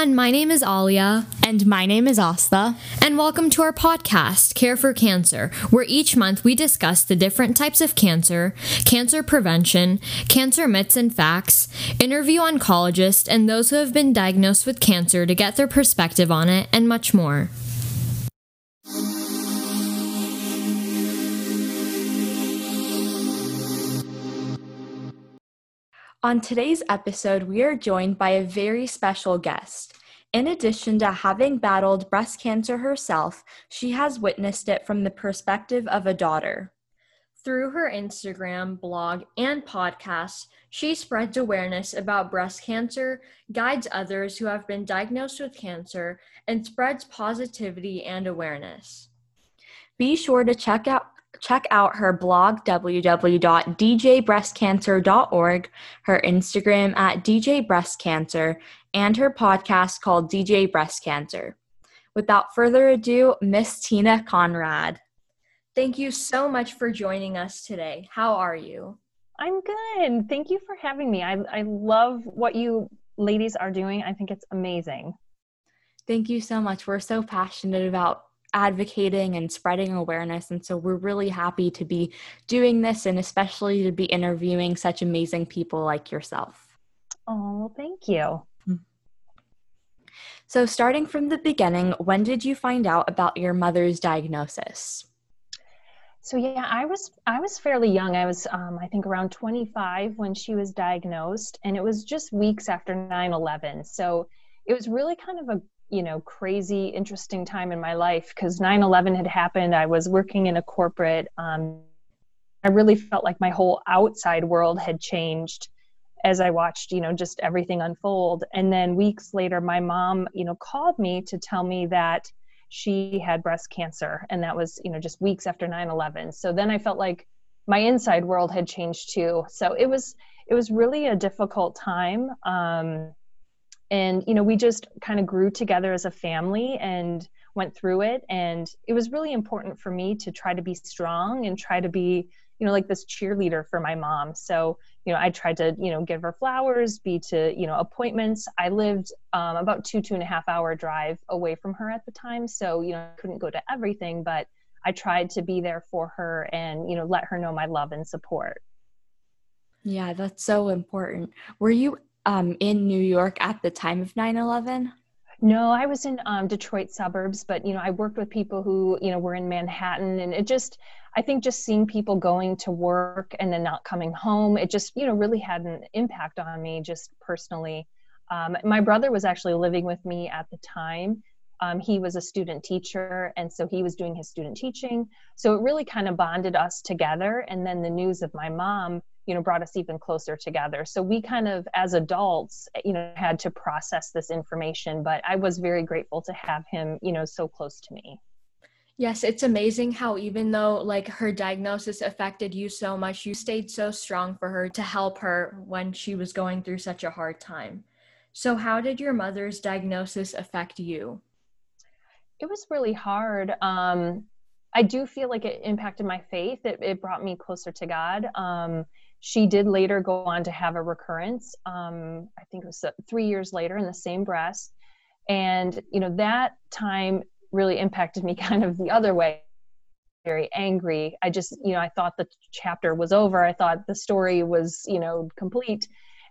everyone. My name is Alia. And my name is Asta. And welcome to our podcast, Care for Cancer, where each month we discuss the different types of cancer, cancer prevention, cancer myths and facts, interview oncologists and those who have been diagnosed with cancer to get their perspective on it, and much more. On today's episode, we are joined by a very special guest. In addition to having battled breast cancer herself, she has witnessed it from the perspective of a daughter. Through her Instagram, blog, and podcast, she spreads awareness about breast cancer, guides others who have been diagnosed with cancer, and spreads positivity and awareness. Be sure to check out check out her blog www.djbreastcancer.org, her Instagram at djbreastcancer, and her podcast called DJ Breast Cancer. Without further ado, Miss Tina Conrad. Thank you so much for joining us today. How are you? I'm good. Thank you for having me. I, I love what you ladies are doing. I think it's amazing. Thank you so much. We're so passionate about advocating and spreading awareness. And so we're really happy to be doing this and especially to be interviewing such amazing people like yourself. Oh, thank you. Hmm. So, starting from the beginning, when did you find out about your mother's diagnosis? So yeah, I was I was fairly young. I was um, I think around 25 when she was diagnosed, and it was just weeks after 9/11. So it was really kind of a you know crazy interesting time in my life because 9-11 had happened. I was working in a corporate um, i really felt like my whole outside world had changed as i watched you know just everything unfold. And then weeks later my mom you know called me to tell me that she had breast cancer and that was you know just weeks after 9-11 so then i felt like my inside world had changed too. So it was it was really a difficult time um, and you know we just kind of grew together as a family and went through it. And it was really important for me to try to be strong and try to be you know like this cheerleader for my mom. So you know i tried to you know give her flowers be to you know appointments. I lived um, about two two and a half hour drive away from her at the time. So you know i couldn't go to everything but i tried to be there for her and you know let her know my love and support. Yeah that's so important. Were you um, in New York at the time of 9 11? No, I was in um, Detroit suburbs, but you know, I worked with people who you know were in Manhattan, and it just, I think, just seeing people going to work and then not coming home, it just you know really had an impact on me just personally. Um, my brother was actually living with me at the time. Um, he was a student teacher, and so he was doing his student teaching. So it really kind of bonded us together. And then the news of my mom you know brought us even closer together so we kind of as adults you know had to process this information but i was very grateful to have him you know so close to me Yes, it's amazing how even though like her diagnosis affected you so much, you stayed so strong for her to help her when she was going through such a hard time. So how did your mother's diagnosis affect you? It was really hard. Um, I do feel like it impacted my faith. It, it brought me closer to God. Um, she did later go on to have a recurrence. Um, I think it was uh, three years later in the same breast. And, you know, that time really impacted me kind of the other way very angry. I just you know i thought the chapter was over. I thought the story was you know complete.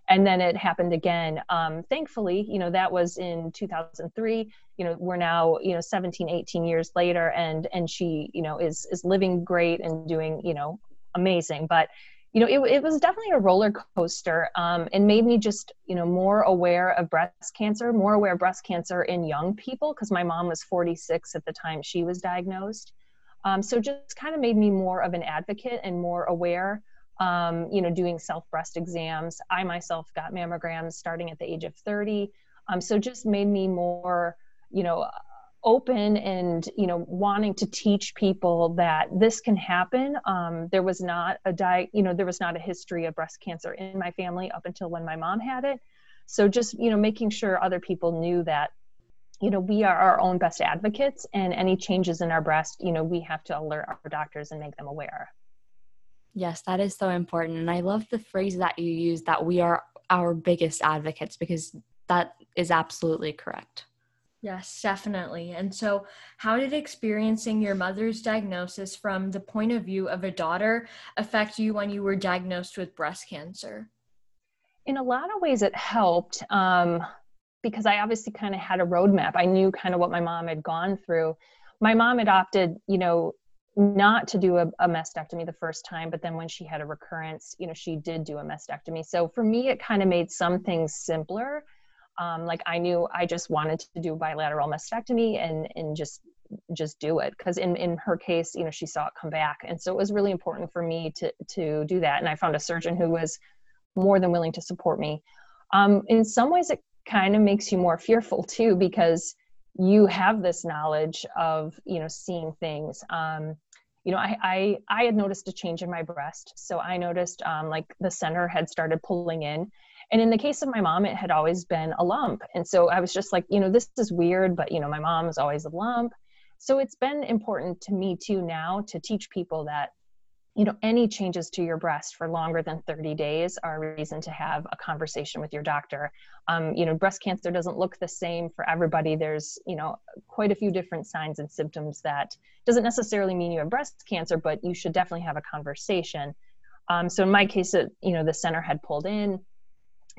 And then it happened again. Um, thankfully you know that was in 2003 you know we're now you know 17 18 years later and and she you know is is living great and doing you know amazing. But you know, it, it was definitely a roller coaster um, and made me just, you know, more aware of breast cancer, more aware of breast cancer in young people because my mom was 46 at the time she was diagnosed. Um, so just kind of made me more of an advocate and more aware, um, you know, doing self breast exams. I myself got mammograms starting at the age of 30. Um, so just made me more, you know, open and you know wanting to teach people that this can happen. Um, there was not a di you know there was not a history of breast cancer in my family up until when my mom had it. So just you know making sure other people knew that you know we are our own best advocates and any changes in our breast you know we have to alert our doctors and make them aware. Yes that is so important. And i love the phrase that you use that we are our biggest advocates because that is absolutely correct. Yes, definitely. And so, how did experiencing your mother's diagnosis from the point of view of a daughter affect you when you were diagnosed with breast cancer? In a lot of ways, it helped um, because I obviously kind of had a roadmap. I knew kind of what my mom had gone through. My mom had opted, you know, not to do a, a, mastectomy the first time, but then when she had a recurrence, you know, she did do a mastectomy. So for me, it kind of made some things simpler um, like I knew I just wanted to do bilateral mastectomy and and just just do it because in in her case, you know, she saw it come back, and so it was really important for me to to do that. And I found a surgeon who was more than willing to support me. Um, in some ways, it kind of makes you more fearful too because you have this knowledge of you know seeing things. Um, you know, I, I I had noticed a change in my breast, so I noticed um, like the center had started pulling in and in the case of my mom, it had always been a lump. And so I was just like, you know, this is weird, but, you know, my mom is always a lump. So it's been important to me too now to teach people that, you know, any changes to your breast for longer than 30 days are a reason to have a conversation with your doctor. Um, you know, breast cancer doesn't look the same for everybody. There's, you know, quite a few different signs and symptoms that doesn't necessarily mean you have breast cancer, but you should definitely have a conversation. Um, so in my case, it, you know, the center had pulled in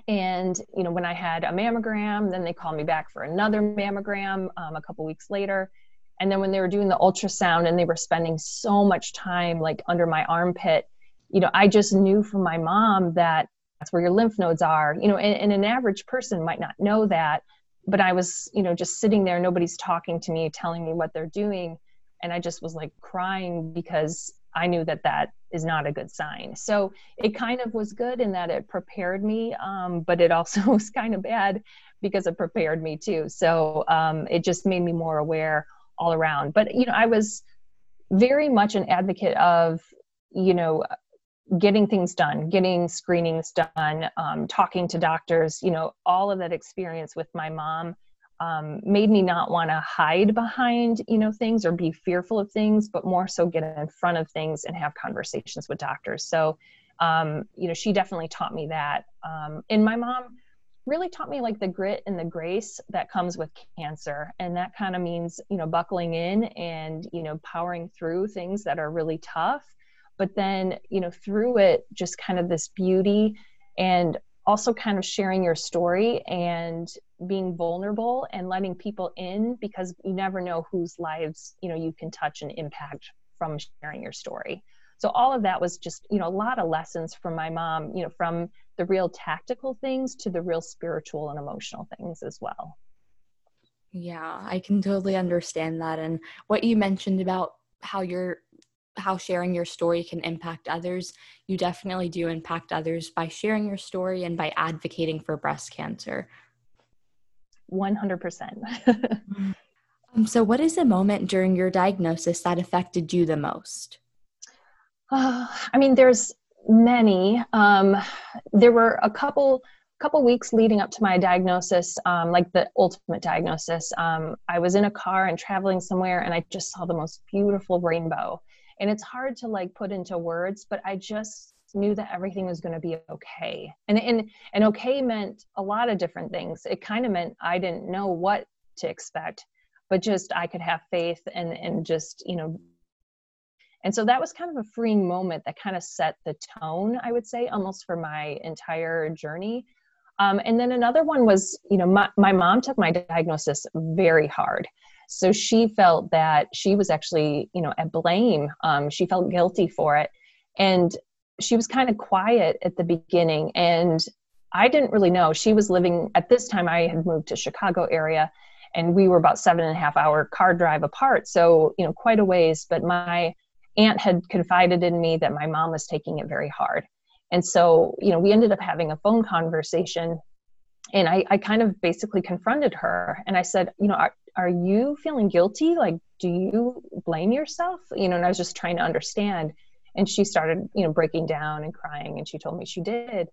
and you know when i had a mammogram then they called me back for another mammogram um, a couple weeks later. And then when they were doing the ultrasound and they were spending so much time like under my armpit you know i just knew from my mom that that's where your lymph nodes are. You know and, and an average person might not know that but i was you know just sitting there nobody's talking to me telling me what they're doing. And i just was like crying because I knew that that is not a good sign. So it kind of was good in that it prepared me, um, but it also was kind of bad because it prepared me too. So um, it just made me more aware all around. But, you know, I was very much an advocate of, you know, getting things done, getting screenings done, um, talking to doctors, you know, all of that experience with my mom um, made me not want to hide behind you know things or be fearful of things but more so get in front of things and have conversations with doctors. So um, you know she definitely taught me that um, and my mom really taught me like the grit and the grace that comes with cancer and that kind of means you know buckling in and you know powering through things that are really tough but then you know through it just kind of this beauty and also kind of sharing your story and being vulnerable and letting people in because you never know whose lives you know you can touch and impact from sharing your story. So all of that was just you know a lot of lessons from my mom you know from the real tactical things to the real spiritual and emotional things as well. Yeah i can totally understand that. And what you mentioned about how your how sharing your story can impact others, you definitely do impact others by sharing your story and by advocating for breast cancer. 100%. um, so, what is a moment during your diagnosis that affected you the most? Uh, I mean, there's many. Um, there were a couple couple weeks leading up to my diagnosis, um, like the ultimate diagnosis. Um, I was in a car and traveling somewhere, and I just saw the most beautiful rainbow and it's hard to like put into words but i just knew that everything was going to be okay. And and and okay meant a lot of different things. It kind of meant i didn't know what to expect but just i could have faith and and just you know. And so that was kind of a freeing moment that kind of set the tone i would say almost for my entire journey. Um, and then another one was you know my, my mom took my diagnosis very hard so she felt that she was actually, you know, at blame. Um, she felt guilty for it. And she was kind of quiet at the beginning. And I didn't really know. She was living, at this time, I had moved to Chicago area and we were about seven and a half hour car drive apart. So, you know, quite a ways. But my aunt had confided in me that my mom was taking it very hard. And so, you know, we ended up having a phone conversation and I, I kind of basically confronted her and I said, you know, are, are you feeling guilty? Like, do you blame yourself? You know, and I was just trying to understand. And she started, you know, breaking down and crying and she told me she did.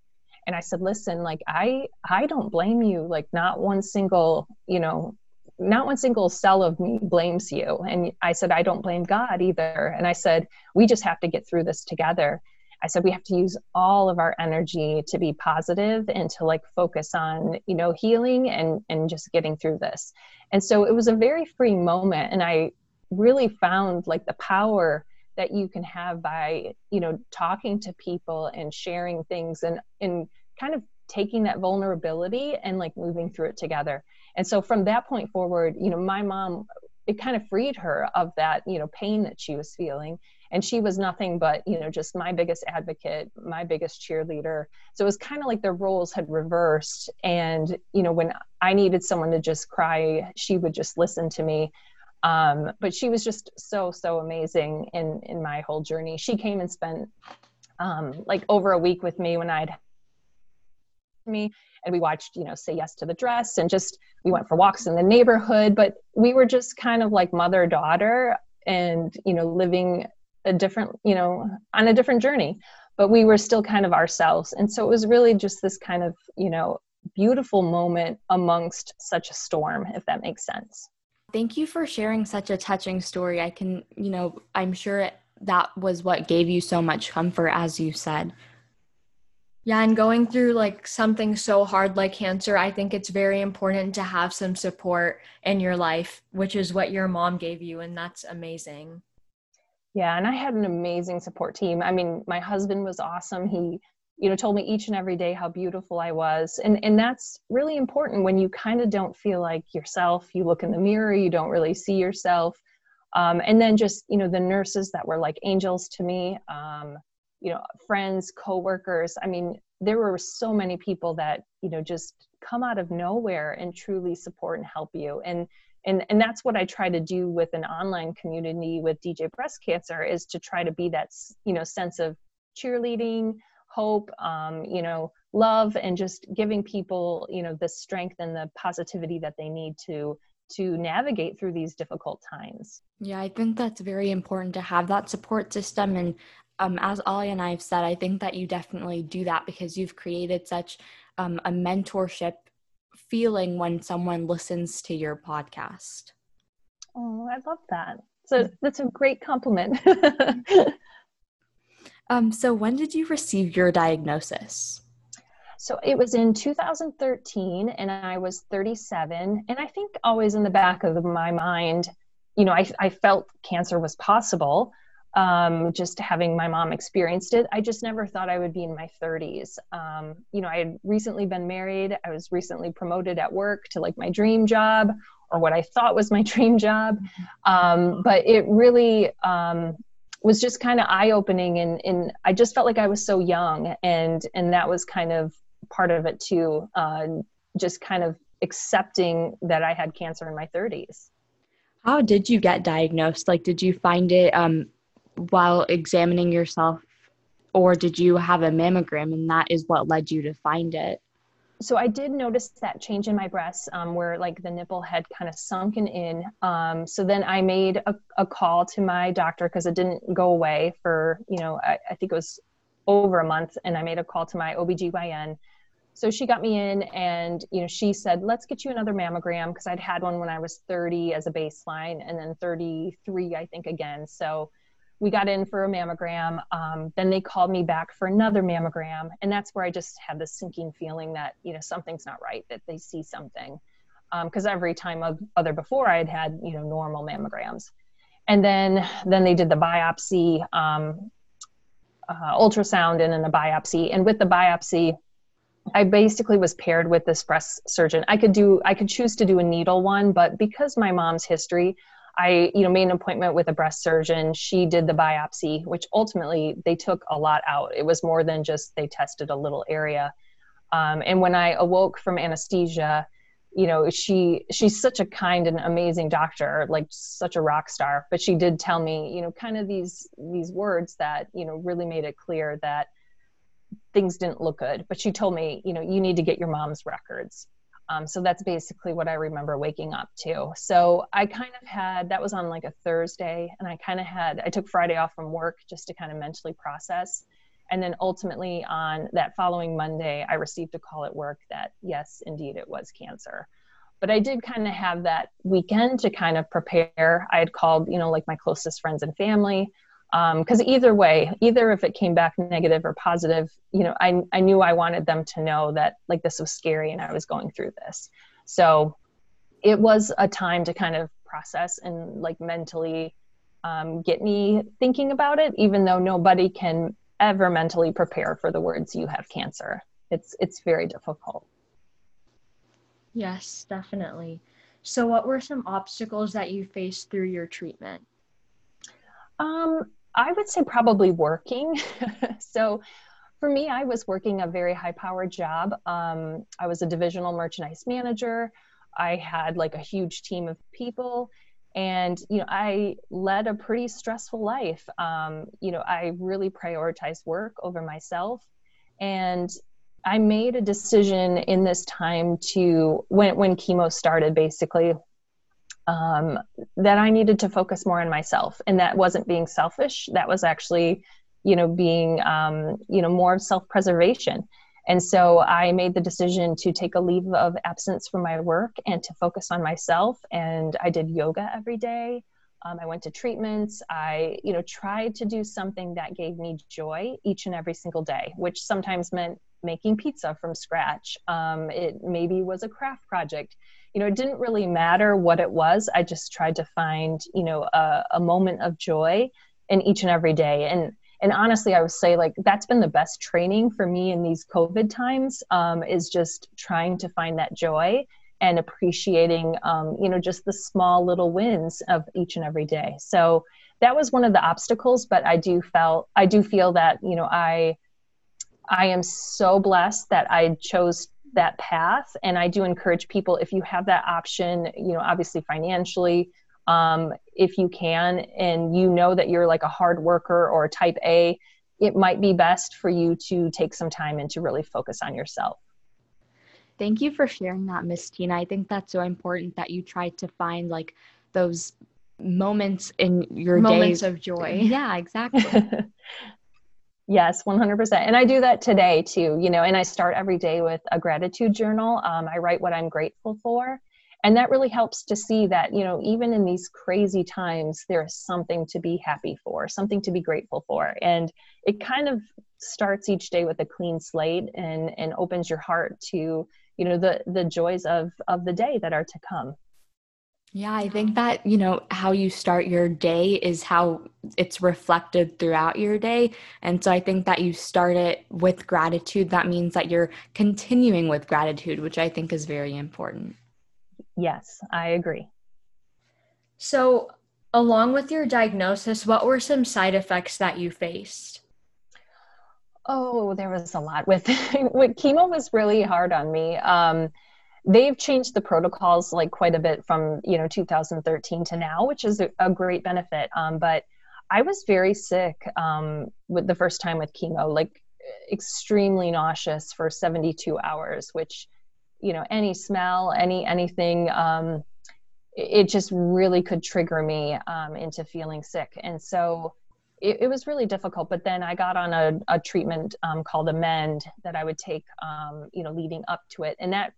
And I said, listen, like I I don't blame you. Like not one single, you know, not one single cell of me blames you. And I said, I don't blame God either. And I said, we just have to get through this together. I said we have to use all of our energy to be positive and to like focus on, you know, healing and and just getting through this. And so it was a very freeing moment and I really found like the power that you can have by, you know, talking to people and sharing things and and kind of taking that vulnerability and like moving through it together. And so from that point forward, you know, my mom it kind of freed her of that, you know, pain that she was feeling and she was nothing but you know just my biggest advocate my biggest cheerleader. So it was kind of like the roles had reversed. And you know when i needed someone to just cry she would just listen to me. Um, but she was just so so amazing in in my whole journey. She came and spent um, like over a week with me when i'd me. And we watched you know say yes to the dress and just we went for walks in the neighborhood. But we were just kind of like mother daughter and you know living a different you know on a different journey but we were still kind of ourselves. And so it was really just this kind of you know beautiful moment amongst such a storm if that makes sense. Thank you for sharing such a touching story. I can you know i'm sure that was what gave you so much comfort as you said. Yeah, and going through like something so hard like cancer, I think it's very important to have some support in your life, which is what your mom gave you, and that's amazing. Yeah, and I had an amazing support team. I mean, my husband was awesome. He, you know, told me each and every day how beautiful I was. And and that's really important when you kind of don't feel like yourself. You look in the mirror, you don't really see yourself. Um, and then just, you know, the nurses that were like angels to me, um, you know, friends, coworkers. I mean, there were so many people that, you know, just come out of nowhere and truly support and help you. And and and that's what i try to do with an online community with dj breast cancer is to try to be that you know sense of cheerleading hope um, you know love and just giving people you know the strength and the positivity that they need to to navigate through these difficult times. Yeah i think that's very important to have that support system. And um, as Ali and I have said, I think that you definitely do that because you've created such um, a mentorship feeling when someone listens to your podcast. Oh, I love that. So that's a great compliment. um, so when did you receive your diagnosis? So it was in 2013 and I was 37. And I think always in the back of my mind, you know, I, I felt cancer was possible um, just having my mom experienced it. I just never thought I would be in my 30s. Um, you know, I had recently been married. I was recently promoted at work to like my dream job or what I thought was my dream job. Um, but it really um, was just kind of eye opening. And, and I just felt like I was so young. And, and that was kind of part of it too. Uh, just kind of accepting that I had cancer in my 30s. How did you get diagnosed? Like, did you find it um, while examining yourself or did you have a mammogram and that is what led you to find it? So i did notice that change in my breasts um, where like the nipple had kind of sunken in um, so then i made a, a call to my doctor because it didn't go away for you know I, I think it was over a month and i made a call to my obgyn so she got me in and you know she said let's get you another mammogram because i'd had one when i was 30 as a baseline and then 33 i think again. So we got in for a mammogram. Um, then they called me back for another mammogram. And that's where I just had this sinking feeling that, you know, something's not right, that they see something. Because um, every time of other before I had had, you know, normal mammograms. And then, then they did the biopsy, um, uh, ultrasound and then the biopsy. And with the biopsy, I basically was paired with this breast surgeon. I could do, I could choose to do a needle one, but because my mom's history, I, you know, made an appointment with a breast surgeon. She did the biopsy, which ultimately they took a lot out. It was more than just they tested a little area. Um, and when I awoke from anesthesia, you know, she she's such a kind and amazing doctor, like such a rock star. But she did tell me, you know, kind of these these words that you know really made it clear that things didn't look good. But she told me, you know, you need to get your mom's records. Um, so that's basically what I remember waking up to. So I kind of had that was on like a Thursday, and I kind of had I took Friday off from work just to kind of mentally process. And then ultimately on that following Monday, I received a call at work that yes, indeed, it was cancer. But I did kind of have that weekend to kind of prepare. I had called, you know, like my closest friends and family. Because um, either way either if it came back negative or positive you know I, I knew i wanted them to know that like this was scary and i was going through this. So it was a time to kind of process and like mentally um, get me thinking about it even though nobody can ever mentally prepare for the words you have cancer. It's it's very difficult. Yes definitely. So what were some obstacles that you faced through your treatment? Um I would say probably working. so for me, I was working a very high powered job. Um, I was a divisional merchandise manager. I had like a huge team of people. And, you know, I led a pretty stressful life. Um, you know, I really prioritized work over myself. And I made a decision in this time to, when, when chemo started, basically, um, that I needed to focus more on myself. And that wasn't being selfish. That was actually, you know, being, um, you know, more self preservation. And so I made the decision to take a leave of absence from my work and to focus on myself. And I did yoga every day. Um, I went to treatments. I, you know, tried to do something that gave me joy each and every single day, which sometimes meant making pizza from scratch. Um, it maybe was a craft project you know it didn't really matter what it was. I just tried to find you know a, a moment of joy in each and every day. And and honestly i would say like that's been the best training for me in these covid times um, is just trying to find that joy and appreciating um, you know just the small little wins of each and every day. So that was one of the obstacles but i do felt i do feel that you know i i am so blessed that i chose that path. And i do encourage people if you have that option you know obviously financially um, if you can and you know that you're like a hard worker or a type a it might be best for you to take some time and to really focus on yourself. Thank you for sharing that miss tina. I think that's so important that you try to find like those moments in your moments day. of joy. Yeah exactly Yes, 100%. And I do that today too, you know, and I start every day with a gratitude journal. Um, I write what I'm grateful for. And that really helps to see that, you know, even in these crazy times, there's something to be happy for, something to be grateful for. And it kind of starts each day with a clean slate and, and opens your heart to, you know, the, the joys of, of the day that are to come. Yeah, I think that, you know, how you start your day is how it's reflected throughout your day. And so I think that you start it with gratitude. That means that you're continuing with gratitude, which I think is very important. Yes, I agree. So, along with your diagnosis, what were some side effects that you faced? Oh, there was a lot with, with chemo was really hard on me. Um, they've changed the protocols like quite a bit from you know 2013 to now which is a, a great benefit. Um, but i was very sick um, with the first time with chemo like extremely nauseous for 72 hours which you know any smell any anything um, it just really could trigger me um, into feeling sick. And so it, it, was really difficult but then i got on a, a treatment um, called Emend that i would take um, you know leading up to it. And that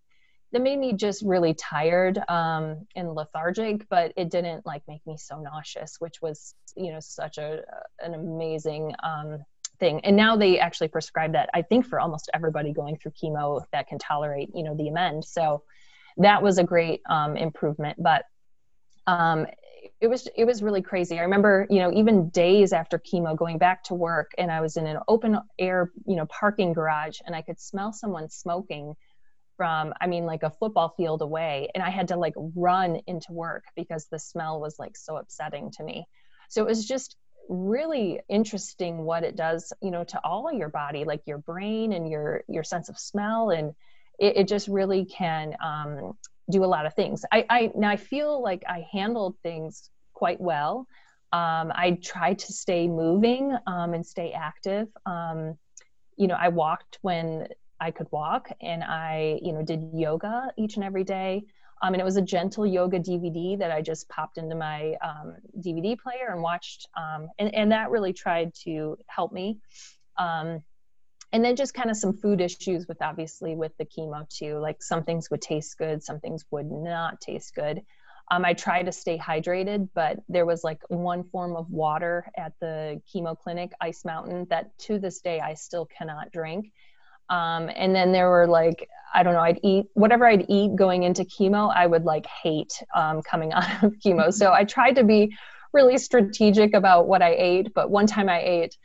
that made me just really tired um, and lethargic, but it didn't like make me so nauseous, which was you know such a an amazing um, thing. And now they actually prescribe that I think for almost everybody going through chemo that can tolerate you know the Emend. So that was a great um, improvement, but um, it was it was really crazy. I remember you know even days after chemo going back to work, and I was in an open air you know parking garage, and I could smell someone smoking from i mean like a football field away and i had to like run into work because the smell was like so upsetting to me. So it was just really interesting what it does you know to all your body like your brain and your your sense of smell and it, it just really can um, do a lot of things. I i now i feel like i handled things quite well. Um, i tried to stay moving um, and stay active. Um, you know i walked when I could walk and I, you know, did yoga each and every day. Um, and it was a gentle yoga DVD that I just popped into my um, DVD player and watched. Um, and, and that really tried to help me. Um, and then just kind of some food issues with obviously with the chemo too. Like some things would taste good, some things would not taste good. Um, I try to stay hydrated, but there was like one form of water at the chemo clinic, Ice Mountain, that to this day I still cannot drink. Um, and then there were like, I don't know, I'd eat whatever I'd eat going into chemo, I would like hate um, coming out of chemo. So I tried to be really strategic about what I ate. But one time I ate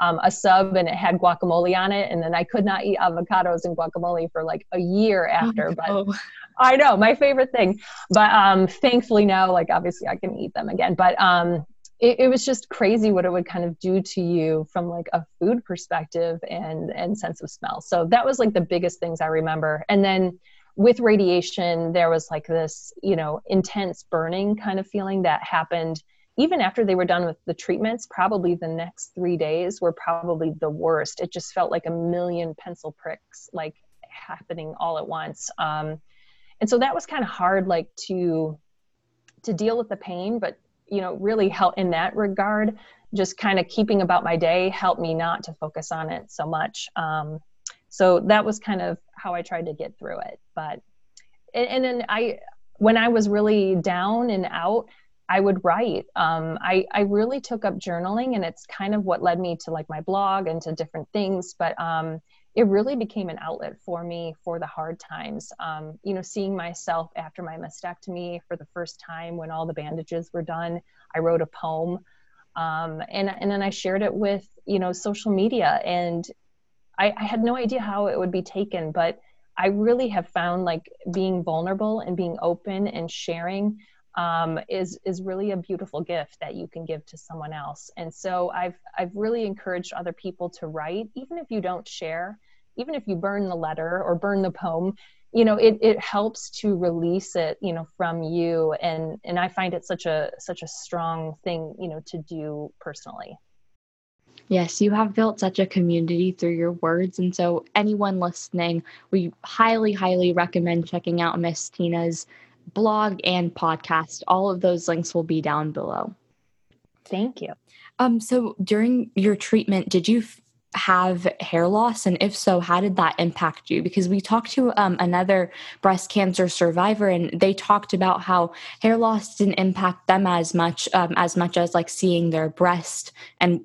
um, a sub and it had guacamole on it, and then I could not eat avocados and guacamole for like a year oh, after. Oh, but I know my favorite thing. But um, thankfully now, like obviously I can eat them again. But um, it, it, was just crazy what it would kind of do to you from like a food perspective and and sense of smell. So that was like the biggest things I remember. And then with radiation, there was like this, you know, intense burning kind of feeling that happened even after they were done with the treatments, probably the next three days were probably the worst. It just felt like a million pencil pricks, like happening all at once. Um, and so that was kind of hard, like to to deal with the pain, but you know, really help in that regard. Just kind of keeping about my day helped me not to focus on it so much. Um, so that was kind of how I tried to get through it. But and, and then I, when I was really down and out, I would write. Um, I, I really took up journaling, and it's kind of what led me to like my blog and to different things. But um, it really became an outlet for me for the hard times. Um, you know, seeing myself after my mastectomy for the first time when all the bandages were done, I wrote a poem, um, and and then I shared it with you know social media, and I, I had no idea how it would be taken, but I really have found like being vulnerable and being open and sharing um, is is really a beautiful gift that you can give to someone else. And so I've I've really encouraged other people to write, even if you don't share, even if you burn the letter or burn the poem. You know, it, it helps to release it, you know, from you, and and I find it such a such a strong thing, you know, to do personally. Yes, you have built such a community through your words. And so, anyone listening, we highly, highly recommend checking out Miss Tina's blog and podcast. All of those links will be down below. Thank you. Um, so during your treatment, did you f- have hair loss? And if so, how did that impact you? Because we talked to um, another breast cancer survivor, and they talked about how hair loss didn't impact them as much um, as much as like seeing their breast and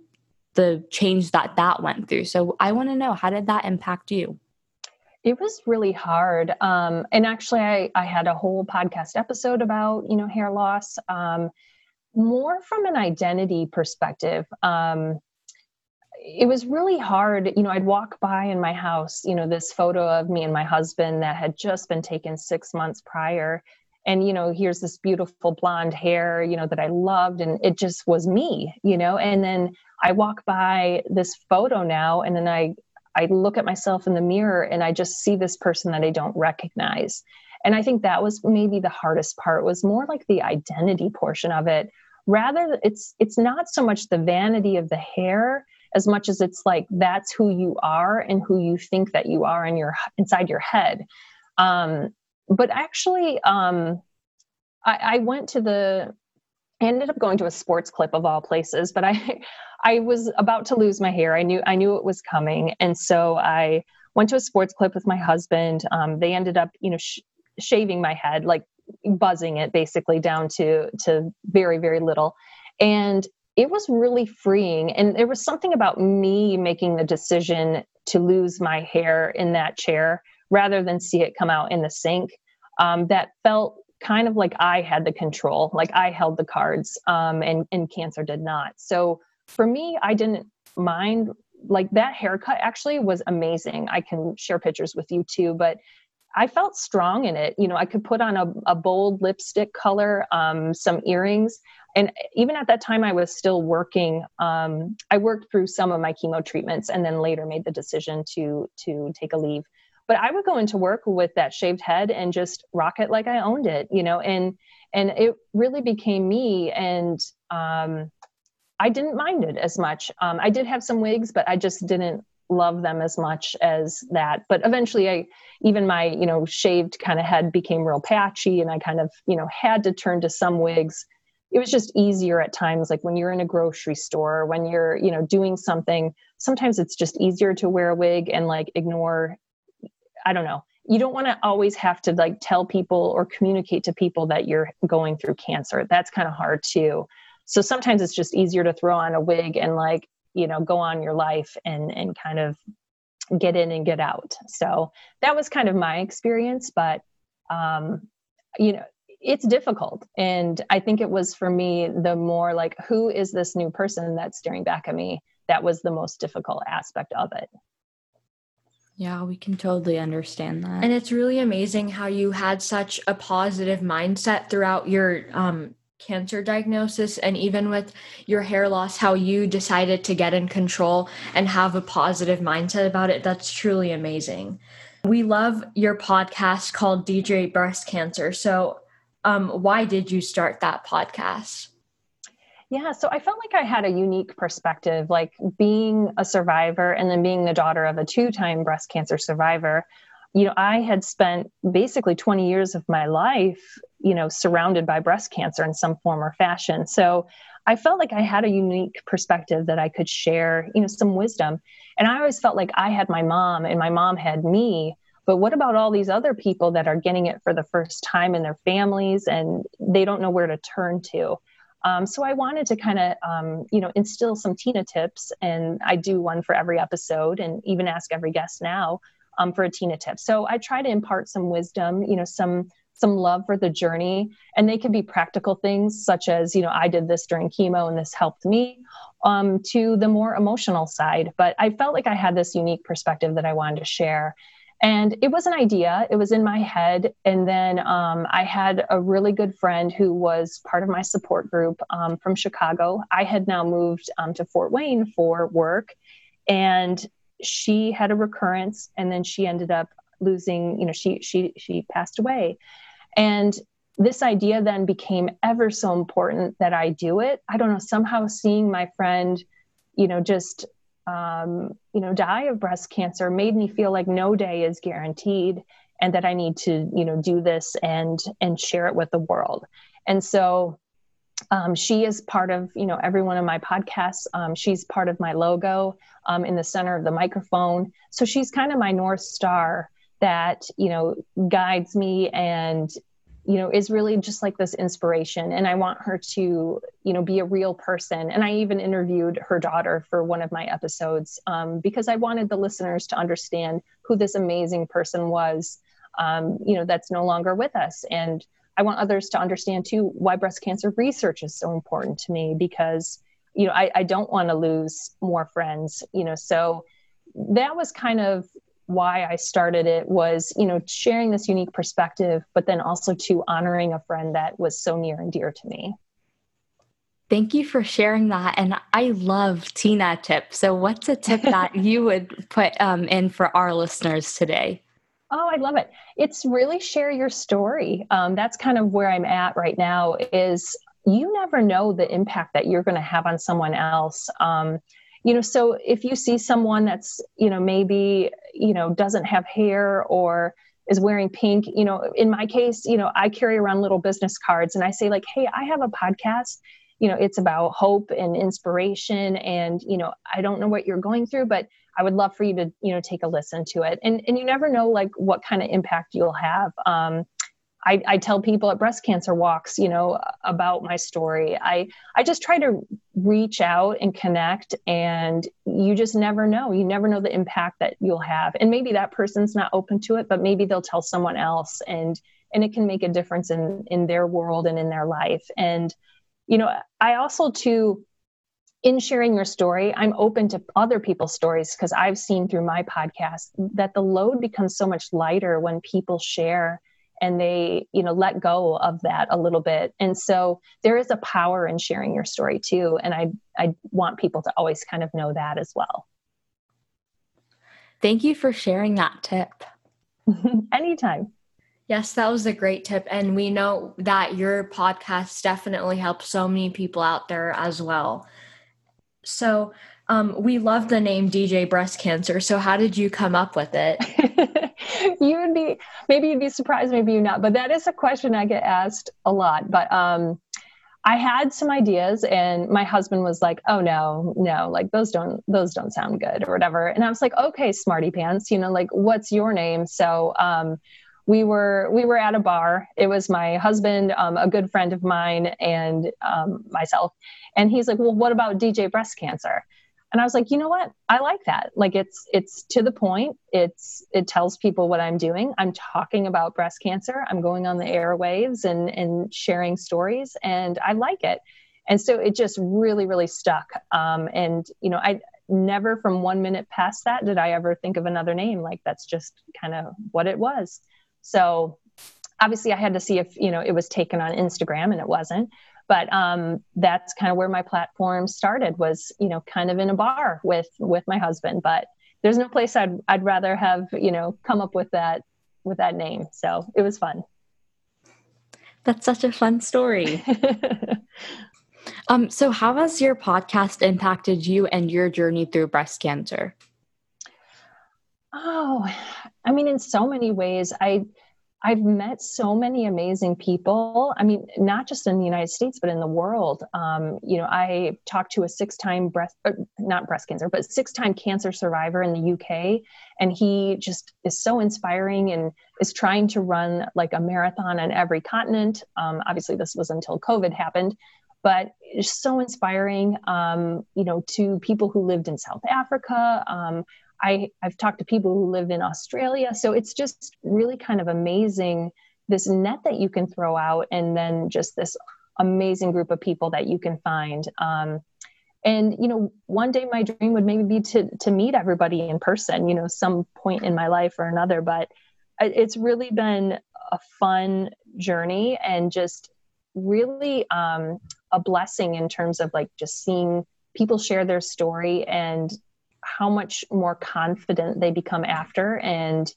the change that that went through. So I want to know how did that impact you? It was really hard. Um, and actually, I, I had a whole podcast episode about, you know, hair loss, um, more from an identity perspective. Um, it was really hard. You know, I'd walk by in my house, you know, this photo of me and my husband that had just been taken six months prior. And, you know, here's this beautiful blonde hair, you know, that I loved. And it just was me, you know. And then I walk by this photo now, and then I I look at myself in the mirror and I just see this person that I don't recognize. And I think that was maybe the hardest part was more like the identity portion of it. Rather it's it's not so much the vanity of the hair as much as it's like that's who you are and who you think that you are in your inside your head. Um, but actually, um, I, I went to the I ended up going to a sports clip of all places, but I I was about to lose my hair. I knew I knew it was coming, and so I went to a sports clip with my husband. Um, they ended up, you know, sh- shaving my head, like buzzing it basically down to to very very little, and it was really freeing. And there was something about me making the decision to lose my hair in that chair rather than see it come out in the sink um, that felt kind of like I had the control, like I held the cards, um, and and cancer did not. So for me, I didn't mind like that haircut actually was amazing. I can share pictures with you too, but I felt strong in it. You know, I could put on a, a bold lipstick color, um, some earrings. And even at that time, I was still working. Um, I worked through some of my chemo treatments and then later made the decision to to take a leave but i would go into work with that shaved head and just rock it like i owned it you know and and it really became me and um, i didn't mind it as much um, i did have some wigs but i just didn't love them as much as that but eventually i even my you know shaved kind of head became real patchy and i kind of you know had to turn to some wigs it was just easier at times like when you're in a grocery store when you're you know doing something sometimes it's just easier to wear a wig and like ignore I don't know. you don't want to always have to like tell people or communicate to people that you're going through cancer. That's kind of hard too. So sometimes it's just easier to throw on a wig and like, you know, go on your life and and kind of get in and get out. So that was kind of my experience, but um, you know, it's difficult. And I think it was for me the more like, who is this new person that's staring back at me? That was the most difficult aspect of it. Yeah, we can totally understand that. And it's really amazing how you had such a positive mindset throughout your um, cancer diagnosis and even with your hair loss, how you decided to get in control and have a positive mindset about it. That's truly amazing. We love your podcast called DJ Breast Cancer. So, um, why did you start that podcast? Yeah, so I felt like I had a unique perspective, like being a survivor and then being the daughter of a two time breast cancer survivor. You know, I had spent basically 20 years of my life, you know, surrounded by breast cancer in some form or fashion. So I felt like I had a unique perspective that I could share, you know, some wisdom. And I always felt like I had my mom and my mom had me. But what about all these other people that are getting it for the first time in their families and they don't know where to turn to? Um, so I wanted to kind of, um, you know, instill some Tina tips, and I do one for every episode, and even ask every guest now um, for a Tina tip. So I try to impart some wisdom, you know, some some love for the journey, and they can be practical things such as, you know, I did this during chemo and this helped me, um, to the more emotional side. But I felt like I had this unique perspective that I wanted to share. And it was an idea, it was in my head. And then um, I had a really good friend who was part of my support group um, from Chicago. I had now moved um, to Fort Wayne for work. And she had a recurrence and then she ended up losing, you know, she she she passed away. And this idea then became ever so important that I do it. I don't know, somehow seeing my friend, you know, just um, you know, die of breast cancer made me feel like no day is guaranteed and that I need to, you know, do this and and share it with the world. And so um, she is part of, you know, every one of my podcasts. Um, she's part of my logo um, in the center of the microphone. So she's kind of my north star that you know guides me and you know is really just like this inspiration and i want her to you know be a real person and i even interviewed her daughter for one of my episodes um, because i wanted the listeners to understand who this amazing person was um, you know that's no longer with us and i want others to understand too why breast cancer research is so important to me because you know i, I don't want to lose more friends you know so that was kind of why I started it was, you know, sharing this unique perspective, but then also to honoring a friend that was so near and dear to me. Thank you for sharing that. And I love Tina tips. So, what's a tip that you would put um, in for our listeners today? Oh, I love it. It's really share your story. Um, that's kind of where I'm at right now. Is you never know the impact that you're going to have on someone else. Um, you know so if you see someone that's you know maybe you know doesn't have hair or is wearing pink you know in my case you know i carry around little business cards and i say like hey i have a podcast you know it's about hope and inspiration and you know i don't know what you're going through but i would love for you to you know take a listen to it and and you never know like what kind of impact you'll have um I, I tell people at breast cancer walks, you know, about my story. I I just try to reach out and connect, and you just never know. You never know the impact that you'll have, and maybe that person's not open to it, but maybe they'll tell someone else, and and it can make a difference in in their world and in their life. And you know, I also too in sharing your story, I'm open to other people's stories because I've seen through my podcast that the load becomes so much lighter when people share and they you know let go of that a little bit and so there is a power in sharing your story too and i i want people to always kind of know that as well thank you for sharing that tip anytime Yes, that was a great tip. And we know that your podcast definitely helps so many people out there as well. So, um, we love the name DJ Breast Cancer. So, how did you come up with it? you would be maybe you'd be surprised, maybe you not, but that is a question I get asked a lot. But um, I had some ideas and my husband was like, "Oh no, no, like those don't those don't sound good or whatever." And I was like, "Okay, smarty pants, you know, like what's your name?" So, um we were we were at a bar. It was my husband, um, a good friend of mine, and um, myself. And he's like, "Well, what about DJ breast cancer?" And I was like, "You know what? I like that. Like, it's it's to the point. It's it tells people what I'm doing. I'm talking about breast cancer. I'm going on the airwaves and and sharing stories, and I like it. And so it just really really stuck. Um, and you know, I never from one minute past that did I ever think of another name. Like that's just kind of what it was. So obviously I had to see if, you know, it was taken on Instagram and it wasn't. But um, that's kind of where my platform started was, you know, kind of in a bar with with my husband. But there's no place I'd I'd rather have, you know, come up with that with that name. So it was fun. That's such a fun story. um, so how has your podcast impacted you and your journey through breast cancer? Oh, I mean, in so many ways, I I've met so many amazing people. I mean, not just in the United States, but in the world. Um, you know, I talked to a six-time breast, uh, not breast cancer, but six-time cancer survivor in the UK, and he just is so inspiring and is trying to run like a marathon on every continent. Um, obviously, this was until COVID happened, but it's so inspiring. Um, you know, to people who lived in South Africa. I, I've talked to people who live in Australia. So it's just really kind of amazing this net that you can throw out and then just this amazing group of people that you can find. Um, and you know, one day my dream would maybe be to to meet everybody in person. You know, some point in my life or another. But it's really been a fun journey and just really um, a blessing in terms of like just seeing people share their story and how much more confident they become after. And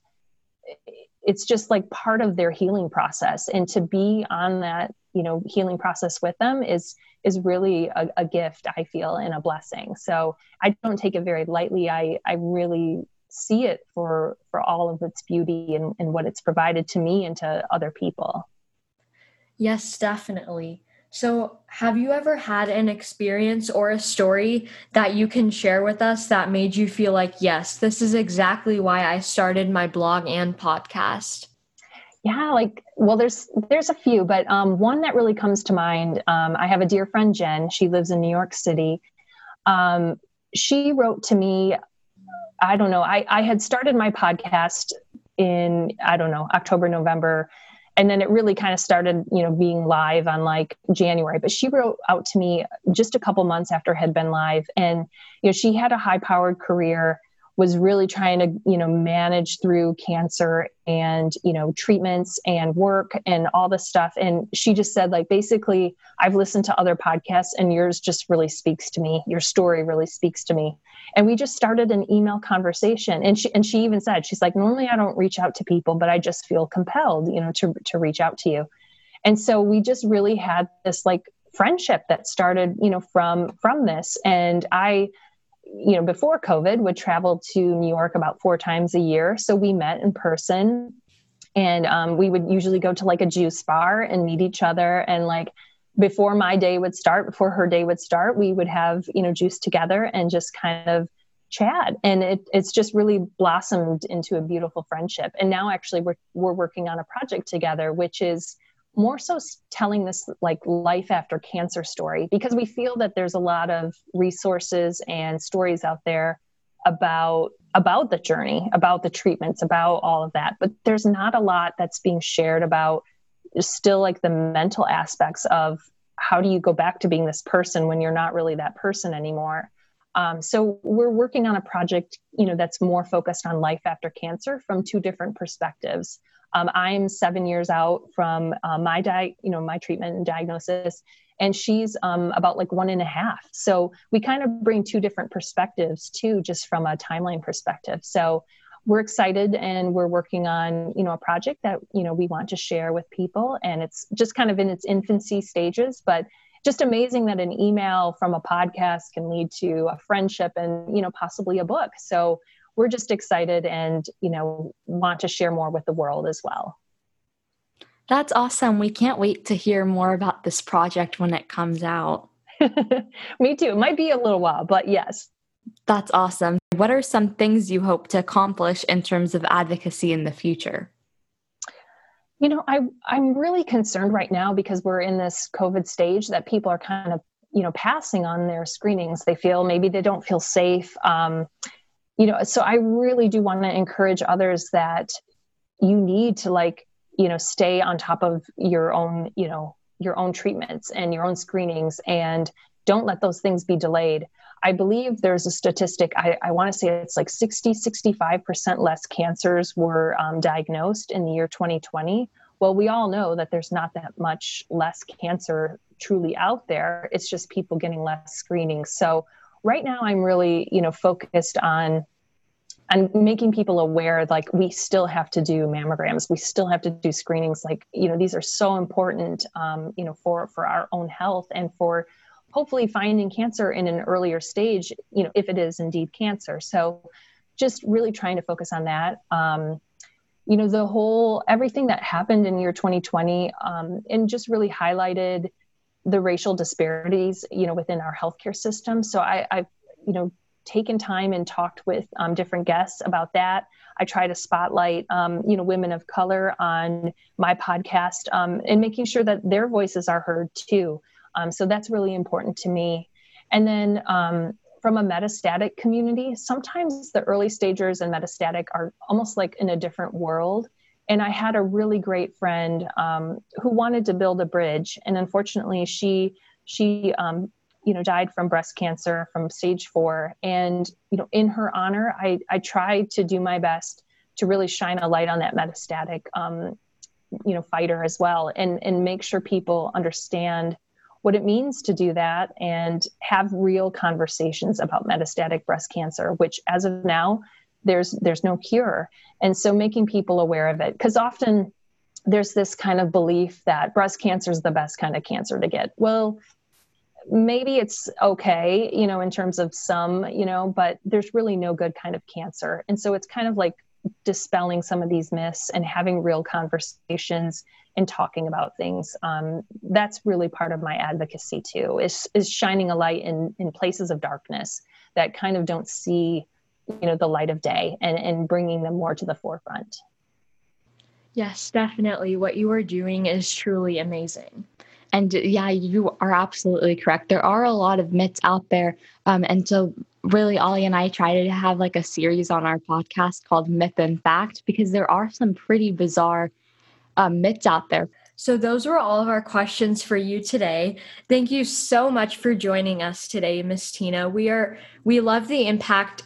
it's just like part of their healing process. And to be on that you know healing process with them is is really a, a, gift i feel and a blessing. So i don't take it very lightly. I i really see it for for all of its beauty and, and what it's provided to me and to other people. Yes definitely so, have you ever had an experience or a story that you can share with us that made you feel like, yes, this is exactly why I started my blog and podcast? Yeah, like well, there's there's a few, but um, one that really comes to mind. Um, I have a dear friend Jen. She lives in New York City. Um, she wrote to me. I don't know. I I had started my podcast in I don't know October November and then it really kind of started you know being live on like january. But she wrote out to me just a couple months after had been live. And you know she had a high powered career was really trying to you know manage through cancer and you know treatments and work and all this stuff. And she just said like basically i've listened to other podcasts and yours just really speaks to me. Your story really speaks to me. And we just started an email conversation. And she and she even said she's like normally i don't reach out to people but i just feel compelled you know to to reach out to you. And so we just really had this like friendship that started you know from from this. And i you know, before COVID, would travel to New York about four times a year. So we met in person and um, we would usually go to like a juice bar and meet each other. And like before my day would start, before her day would start, we would have, you know, juice together and just kind of chat. And it, it's just really blossomed into a beautiful friendship. And now actually we're, we're working on a project together, which is more so telling this like life after cancer story because we feel that there's a lot of resources and stories out there about about the journey about the treatments about all of that. But there's not a lot that's being shared about still like the mental aspects of how do you go back to being this person when you're not really that person anymore. Um, so we're working on a project you know that's more focused on life after cancer from two different perspectives um, I'm seven years out from uh, my di- you know my treatment and diagnosis, and she's um, about like one and a half. So we kind of bring two different perspectives too, just from a timeline perspective. So we're excited and we're working on you know a project that you know we want to share with people, and it's just kind of in its infancy stages, but just amazing that an email from a podcast can lead to a friendship and you know possibly a book so we're just excited and you know want to share more with the world as well That's awesome. We can't wait to hear more about this project when it comes out. Me too. It might be a little while, but yes. That's awesome. What are some things you hope to accomplish in terms of advocacy in the future? You know, I I'm really concerned right now because we're in this COVID stage that people are kind of you know passing on their screenings. They feel maybe they don't feel safe. Um, you know, so I really do want to encourage others that you need to like you know stay on top of your own you know your own treatments and your own screenings and don't let those things be delayed. I believe there's a statistic i, I want to say it's like 60 65% less cancers were um, diagnosed in the year 2020 well we all know that there's not that much less cancer truly out there. It's just people getting less screening so right now i'm really you know focused on and making people aware like we still have to do mammograms. We still have to do screenings. Like you know these are so important um, you know for for our own health and for hopefully finding cancer in an earlier stage you know if it is indeed cancer. So just really trying to focus on that. Um, you know the whole everything that happened in year 2020 um, and just really highlighted the racial disparities you know within our healthcare system so i I've, you know taken time and talked with um, different guests about that. I try to spotlight, um, you know, women of color on my podcast um, and making sure that their voices are heard too. Um, so that's really important to me. And then um, from a metastatic community, sometimes the early stagers and metastatic are almost like in a different world. And I had a really great friend um, who wanted to build a bridge, and unfortunately, she she um, you know died from breast cancer from stage four. And you know in her honor i i tried to do my best to really shine a light on that metastatic um, you know fighter as well and and make sure people understand what it means to do that and have real conversations about metastatic breast cancer which as of now there's there's no cure and so making people aware of it because often there's this kind of belief that breast cancer is the best kind of cancer to get well maybe it's okay, you know, in terms of some, you know, but there's really no good kind of cancer. And so it's kind of like dispelling some of these myths and having real conversations and talking about things. Um, that's really part of my advocacy too, is, is shining a light in, in places of darkness that kind of don't see, you know, the light of day and, and bringing them more to the forefront. Yes, definitely. What you are doing is truly amazing. And yeah, you are absolutely correct. There are a lot of myths out there. Um, and so, really, Ollie and I try to have like a series on our podcast called Myth and Fact because there are some pretty bizarre um, myths out there. So, those were all of our questions for you today. Thank you so much for joining us today, Miss Tina. We are we love the impact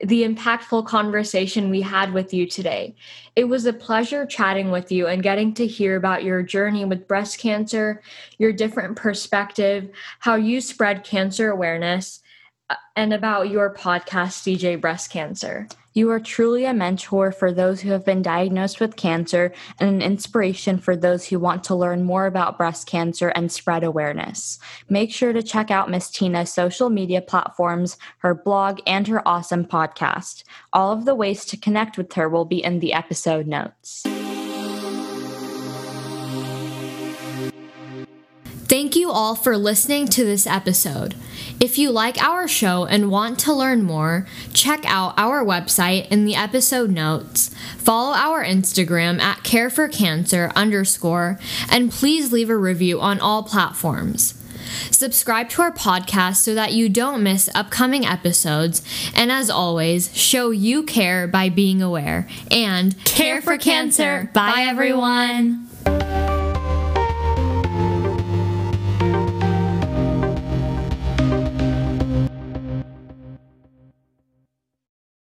the impactful conversation we had with you today. It was a pleasure chatting with you and getting to hear about your journey with breast cancer, your different perspective, how you spread cancer awareness, uh, and about your podcast, DJ Breast Cancer. You are truly a mentor for those who have been diagnosed with cancer and an inspiration for those who want to learn more about breast cancer and spread awareness. Make sure to check out Miss Tina's social media platforms, her blog, and her awesome podcast. All of the ways to connect with her will be in the episode notes. Thank you all for listening to this episode. If you like our show and want to learn more, check out our website in the episode notes. Follow our Instagram at careforcancer underscore, and please leave a review on all platforms. Subscribe to our podcast so that you don't miss upcoming episodes. And as always, show you care by being aware. And care, care for, cancer. cancer. Bye, everyone.